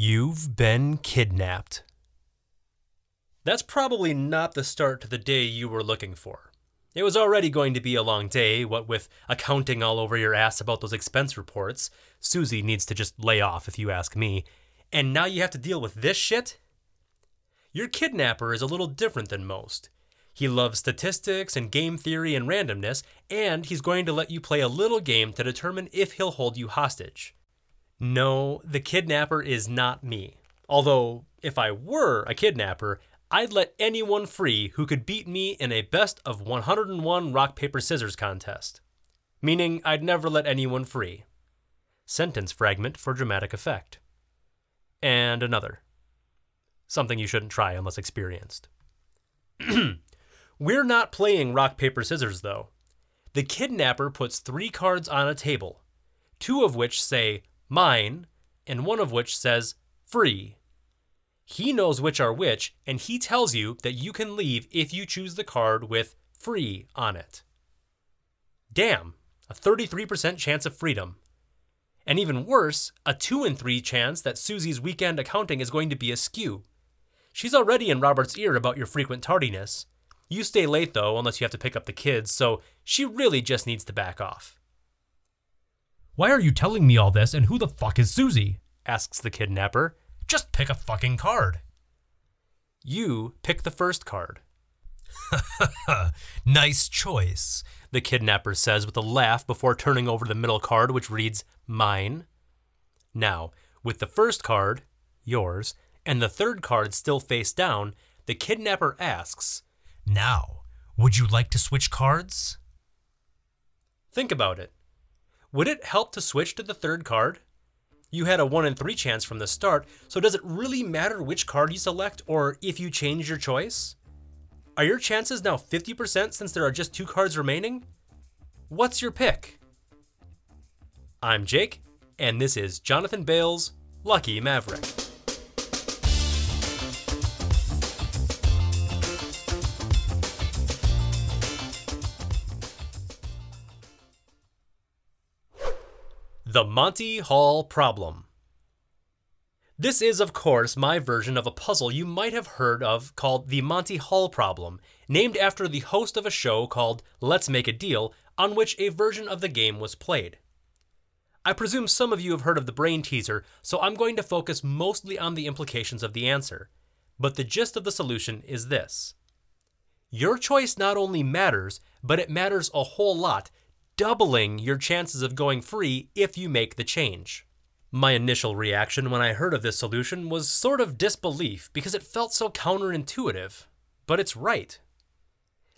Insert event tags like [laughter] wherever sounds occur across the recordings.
You've been kidnapped. That's probably not the start to the day you were looking for. It was already going to be a long day, what with accounting all over your ass about those expense reports. Suzie needs to just lay off, if you ask me. And now you have to deal with this shit? Your kidnapper is a little different than most. He loves statistics and game theory and randomness, and he's going to let you play a little game to determine if he'll hold you hostage. No, the kidnapper is not me. Although, if I were a kidnapper, I'd let anyone free who could beat me in a best of 101 rock, paper, scissors contest. Meaning, I'd never let anyone free. Sentence fragment for dramatic effect. And another. Something you shouldn't try unless experienced. [clears throat] We're not playing rock, paper, scissors, though. The kidnapper puts three cards on a table, two of which say mine, and one of which says free. He knows which are which, and he tells you that you can leave if you choose the card with free on it. Damn, a 33% chance of freedom. And even worse, a 2 in 3 chance that Suzie's weekend accounting is going to be askew. She's already in Robert's ear about your frequent tardiness. You stay late though, unless you have to pick up the kids, so she really just needs to back off. Why are you telling me all this, and who the fuck is Suzie? asks the kidnapper. Just pick a fucking card. You pick the first card. [laughs] nice choice, the kidnapper says with a laugh before turning over the middle card, which reads, Mine. Now, with the first card, yours, and the third card still face down, the kidnapper asks, Now, would you like to switch cards? Think about it. Would it help to switch to the third card? You had a 1 in 3 chance from the start, so does it really matter which card you select or if you change your choice? Are your chances now 50% since there are just two cards remaining? What's your pick? I'm Jake, and this is Jonathan Bales' Lucky Maverick. The Monty Hall Problem. This is, of course, my version of a puzzle you might have heard of called the Monty Hall Problem, named after the host of a show called Let's Make a Deal, on which a version of the game was played. I presume some of you have heard of the brain teaser, so I'm going to focus mostly on the implications of the answer. But the gist of the solution is this Your choice not only matters, but it matters a whole lot doubling your chances of going free if you make the change. My initial reaction when I heard of this solution was sort of disbelief because it felt so counterintuitive. But it's right.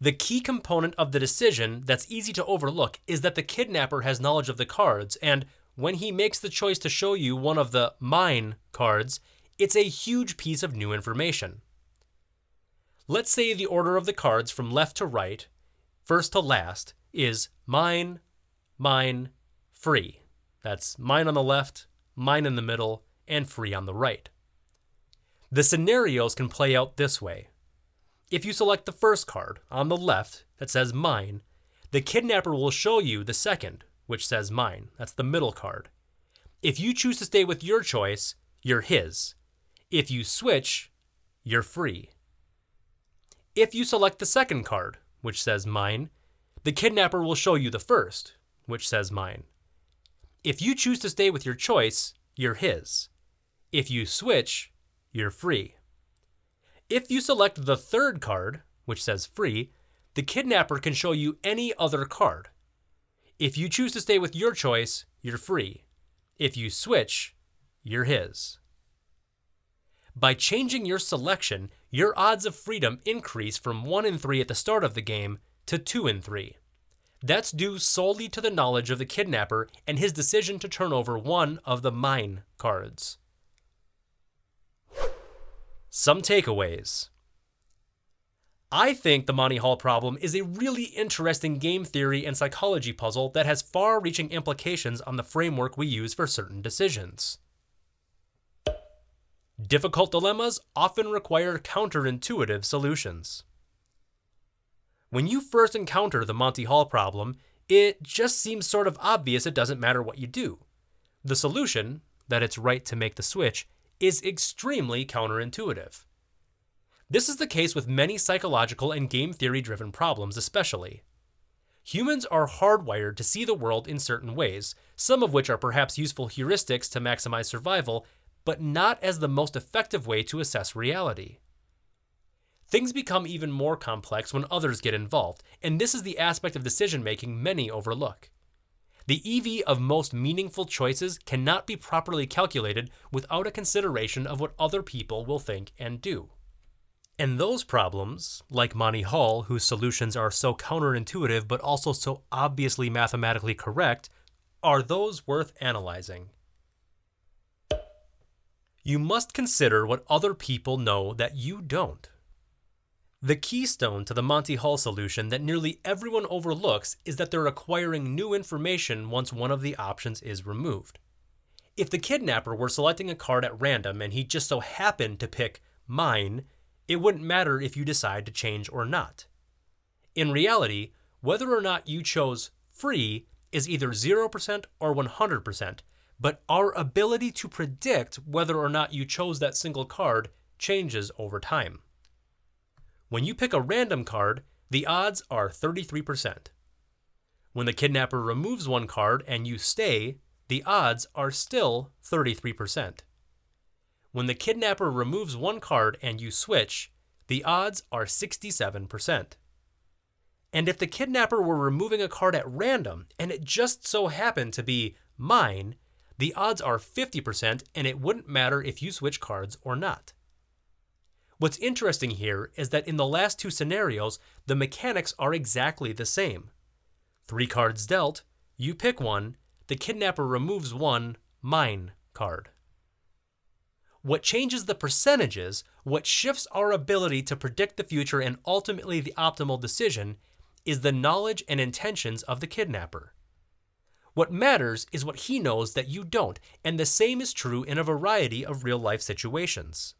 The key component of the decision that's easy to overlook is that the kidnapper has knowledge of the cards, and when he makes the choice to show you one of the mine cards, it's a huge piece of new information. Let's say the order of the cards from left to right, first to last, is mine, mine, free. That's mine on the left, mine in the middle, and free on the right. The scenarios can play out this way. If you select the first card on the left that says mine, the kidnapper will show you the second, which says mine. That's the middle card. If you choose to stay with your choice, you're his. If you switch, you're free. If you select the second card, which says mine, the kidnapper will show you the first, which says mine. If you choose to stay with your choice, you're his. If you switch, you're free. If you select the third card, which says free, the kidnapper can show you any other card. If you choose to stay with your choice, you're free. If you switch, you're his. By changing your selection, your odds of freedom increase from 1 in 3 at the start of the game to 2 in 3. That's due solely to the knowledge of the kidnapper and his decision to turn over one of the mine cards. Some takeaways. I think the Monty Hall problem is a really interesting game theory and psychology puzzle that has far reaching implications on the framework we use for certain decisions. Difficult dilemmas often require counterintuitive solutions. When you first encounter the Monty Hall problem, it just seems sort of obvious it doesn't matter what you do. The solution, that it's right to make the switch, is extremely counterintuitive. This is the case with many psychological and game theory driven problems, especially. Humans are hardwired to see the world in certain ways, some of which are perhaps useful heuristics to maximize survival, but not as the most effective way to assess reality. Things become even more complex when others get involved, and this is the aspect of decision making many overlook. The EV of most meaningful choices cannot be properly calculated without a consideration of what other people will think and do. And those problems, like Monty Hall, whose solutions are so counterintuitive but also so obviously mathematically correct, are those worth analyzing. You must consider what other people know that you don't. The keystone to the Monty Hall solution that nearly everyone overlooks is that they're acquiring new information once one of the options is removed. If the kidnapper were selecting a card at random and he just so happened to pick mine, it wouldn't matter if you decide to change or not. In reality, whether or not you chose free is either 0% or 100%, but our ability to predict whether or not you chose that single card changes over time. When you pick a random card, the odds are 33%. When the kidnapper removes one card and you stay, the odds are still 33%. When the kidnapper removes one card and you switch, the odds are 67%. And if the kidnapper were removing a card at random and it just so happened to be mine, the odds are 50% and it wouldn't matter if you switch cards or not. What's interesting here is that in the last two scenarios, the mechanics are exactly the same. Three cards dealt, you pick one, the kidnapper removes one mine card. What changes the percentages, what shifts our ability to predict the future and ultimately the optimal decision, is the knowledge and intentions of the kidnapper. What matters is what he knows that you don't, and the same is true in a variety of real life situations.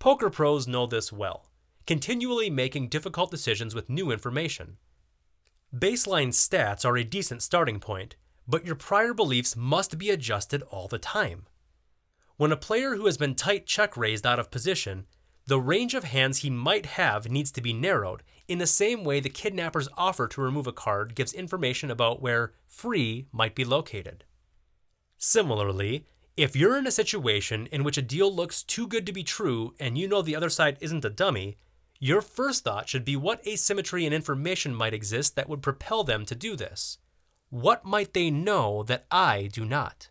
Poker pros know this well, continually making difficult decisions with new information. Baseline stats are a decent starting point, but your prior beliefs must be adjusted all the time. When a player who has been tight check raised out of position, the range of hands he might have needs to be narrowed, in the same way the kidnapper's offer to remove a card gives information about where free might be located. Similarly, if you're in a situation in which a deal looks too good to be true and you know the other side isn't a dummy, your first thought should be what asymmetry and information might exist that would propel them to do this. What might they know that I do not?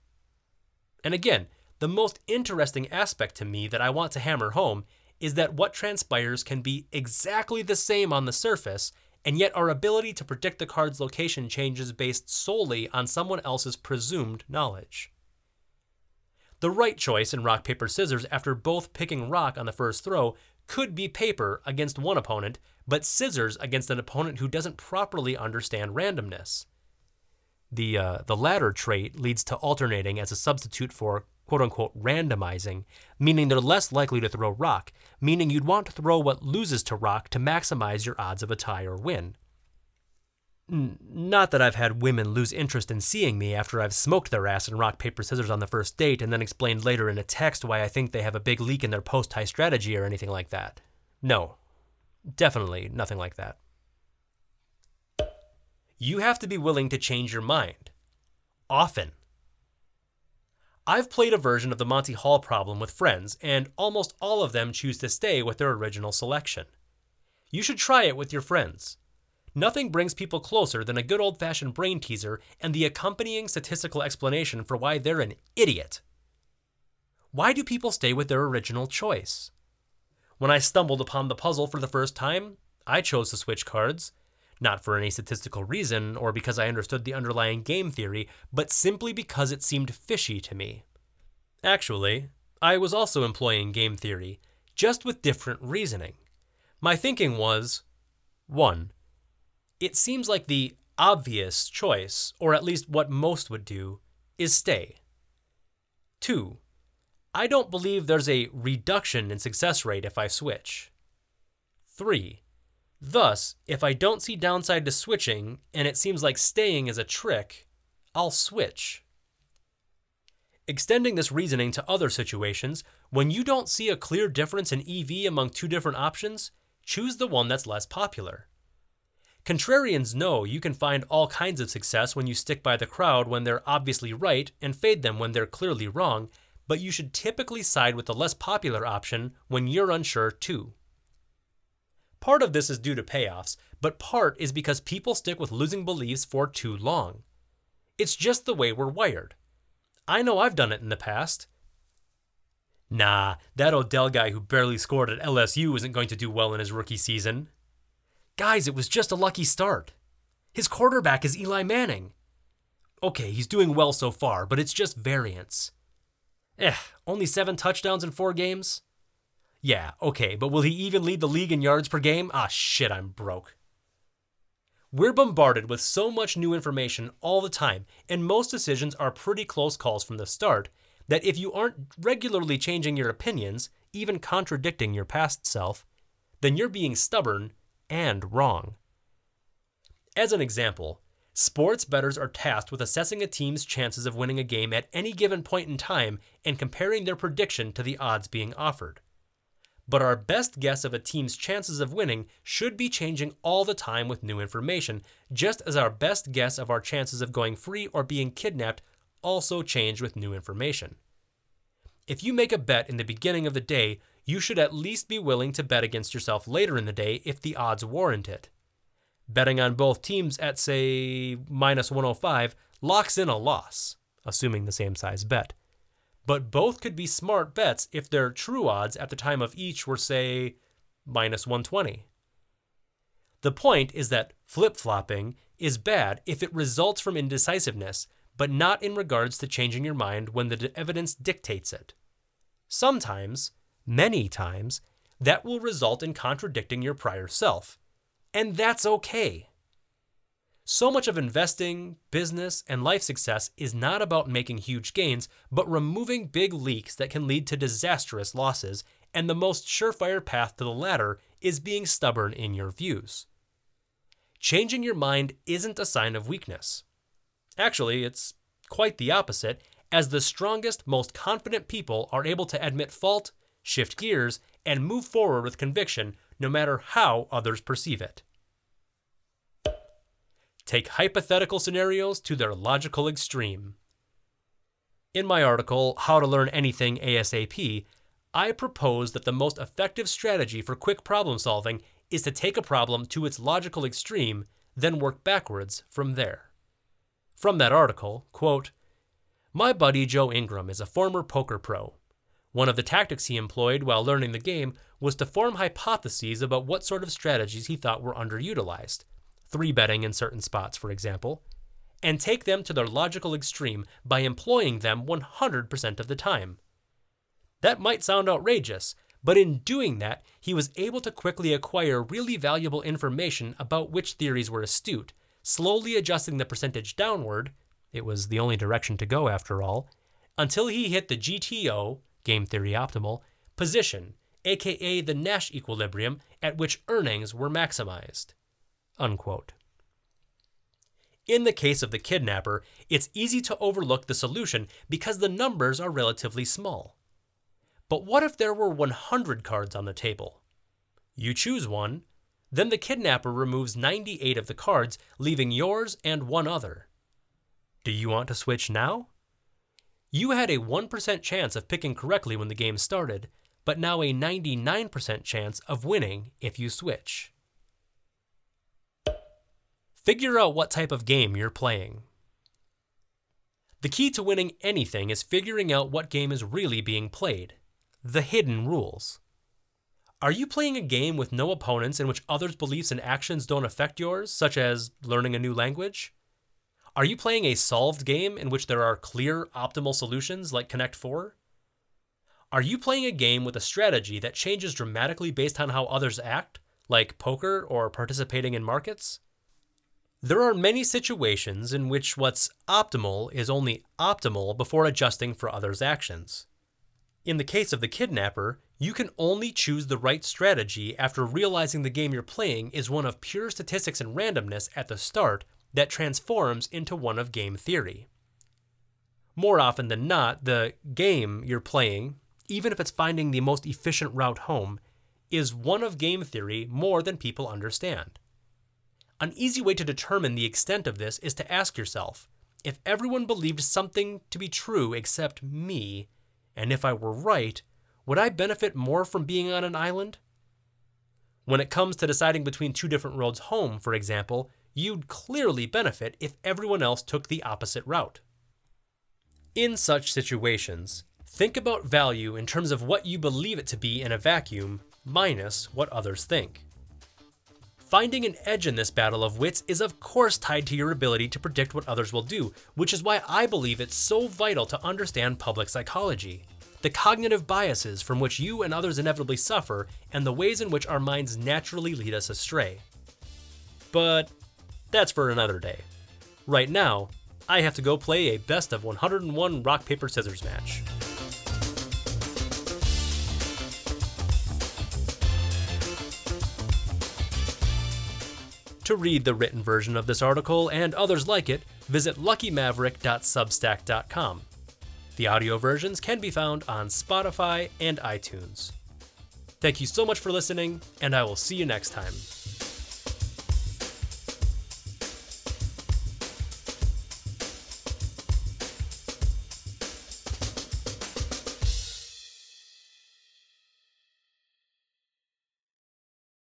And again, the most interesting aspect to me that I want to hammer home is that what transpires can be exactly the same on the surface, and yet our ability to predict the card's location changes based solely on someone else's presumed knowledge. The right choice in rock, paper, scissors after both picking rock on the first throw could be paper against one opponent, but scissors against an opponent who doesn't properly understand randomness. The, uh, the latter trait leads to alternating as a substitute for quote unquote randomizing, meaning they're less likely to throw rock, meaning you'd want to throw what loses to rock to maximize your odds of a tie or win. Not that I've had women lose interest in seeing me after I've smoked their ass in rock, paper, scissors on the first date and then explained later in a text why I think they have a big leak in their post high strategy or anything like that. No, definitely nothing like that. You have to be willing to change your mind. Often. I've played a version of the Monty Hall problem with friends, and almost all of them choose to stay with their original selection. You should try it with your friends. Nothing brings people closer than a good old fashioned brain teaser and the accompanying statistical explanation for why they're an idiot. Why do people stay with their original choice? When I stumbled upon the puzzle for the first time, I chose to switch cards, not for any statistical reason or because I understood the underlying game theory, but simply because it seemed fishy to me. Actually, I was also employing game theory, just with different reasoning. My thinking was 1. It seems like the obvious choice, or at least what most would do, is stay. 2. I don't believe there's a reduction in success rate if I switch. 3. Thus, if I don't see downside to switching and it seems like staying is a trick, I'll switch. Extending this reasoning to other situations, when you don't see a clear difference in EV among two different options, choose the one that's less popular. Contrarians know you can find all kinds of success when you stick by the crowd when they're obviously right and fade them when they're clearly wrong, but you should typically side with the less popular option when you're unsure too. Part of this is due to payoffs, but part is because people stick with losing beliefs for too long. It's just the way we're wired. I know I've done it in the past. Nah, that Odell guy who barely scored at LSU isn't going to do well in his rookie season. Guys, it was just a lucky start. His quarterback is Eli Manning. Okay, he's doing well so far, but it's just variance. Eh, only seven touchdowns in four games? Yeah, okay, but will he even lead the league in yards per game? Ah, shit, I'm broke. We're bombarded with so much new information all the time, and most decisions are pretty close calls from the start, that if you aren't regularly changing your opinions, even contradicting your past self, then you're being stubborn and wrong. As an example, sports bettors are tasked with assessing a team's chances of winning a game at any given point in time and comparing their prediction to the odds being offered but our best guess of a team's chances of winning should be changing all the time with new information, just as our best guess of our chances of going free or being kidnapped also change with new information. If you make a bet in the beginning of the day, you should at least be willing to bet against yourself later in the day if the odds warrant it. Betting on both teams at, say, minus 105 locks in a loss, assuming the same size bet but both could be smart bets if their true odds at the time of each were, say, minus 120. The point is that flip flopping is bad if it results from indecisiveness, but not in regards to changing your mind when the evidence dictates it. Sometimes, many times, that will result in contradicting your prior self. And that's okay. So much of investing, business, and life success is not about making huge gains, but removing big leaks that can lead to disastrous losses, and the most surefire path to the latter is being stubborn in your views. Changing your mind isn't a sign of weakness. Actually, it's quite the opposite, as the strongest, most confident people are able to admit fault, shift gears, and move forward with conviction no matter how others perceive it. Take hypothetical scenarios to their logical extreme. In my article, How to Learn Anything ASAP, I propose that the most effective strategy for quick problem solving is to take a problem to its logical extreme, then work backwards from there. From that article, quote, My buddy Joe Ingram is a former poker pro. One of the tactics he employed while learning the game was to form hypotheses about what sort of strategies he thought were underutilized, three betting in certain spots, for example, and take them to their logical extreme by employing them 100% of the time. That might sound outrageous, but in doing that, he was able to quickly acquire really valuable information about which theories were astute, slowly adjusting the percentage downward it was the only direction to go after all until he hit the GTO, game theory optimal, position, aka the Nash equilibrium at which earnings were maximized. Unquote. In the case of the kidnapper, it's easy to overlook the solution because the numbers are relatively small. But what if there were 100 cards on the table? You choose one, then the kidnapper removes 98 of the cards, leaving yours and one other. Do you want to switch now? You had a 1% chance of picking correctly when the game started, but now a 99% chance of winning if you switch. Figure out what type of game you're playing. The key to winning anything is figuring out what game is really being played the hidden rules. Are you playing a game with no opponents in which others' beliefs and actions don't affect yours, such as learning a new language? Are you playing a solved game in which there are clear optimal solutions like Connect 4? Are you playing a game with a strategy that changes dramatically based on how others act, like poker or participating in markets? There are many situations in which what's optimal is only optimal before adjusting for others' actions. In the case of the kidnapper, you can only choose the right strategy after realizing the game you're playing is one of pure statistics and randomness at the start that transforms into one of game theory. More often than not, the game you're playing, even if it's finding the most efficient route home, is one of game theory more than people understand. An easy way to determine the extent of this is to ask yourself if everyone believed something to be true except me, and if I were right, would I benefit more from being on an island? When it comes to deciding between two different roads home, for example, you'd clearly benefit if everyone else took the opposite route. In such situations, think about value in terms of what you believe it to be in a vacuum minus what others think. Finding an edge in this battle of wits is, of course, tied to your ability to predict what others will do, which is why I believe it's so vital to understand public psychology. The cognitive biases from which you and others inevitably suffer, and the ways in which our minds naturally lead us astray. But that's for another day. Right now, I have to go play a best of 101 rock, paper, scissors match. To read the written version of this article and others like it, visit luckymaverick.substack.com. The audio versions can be found on Spotify and iTunes. Thank you so much for listening, and I will see you next time.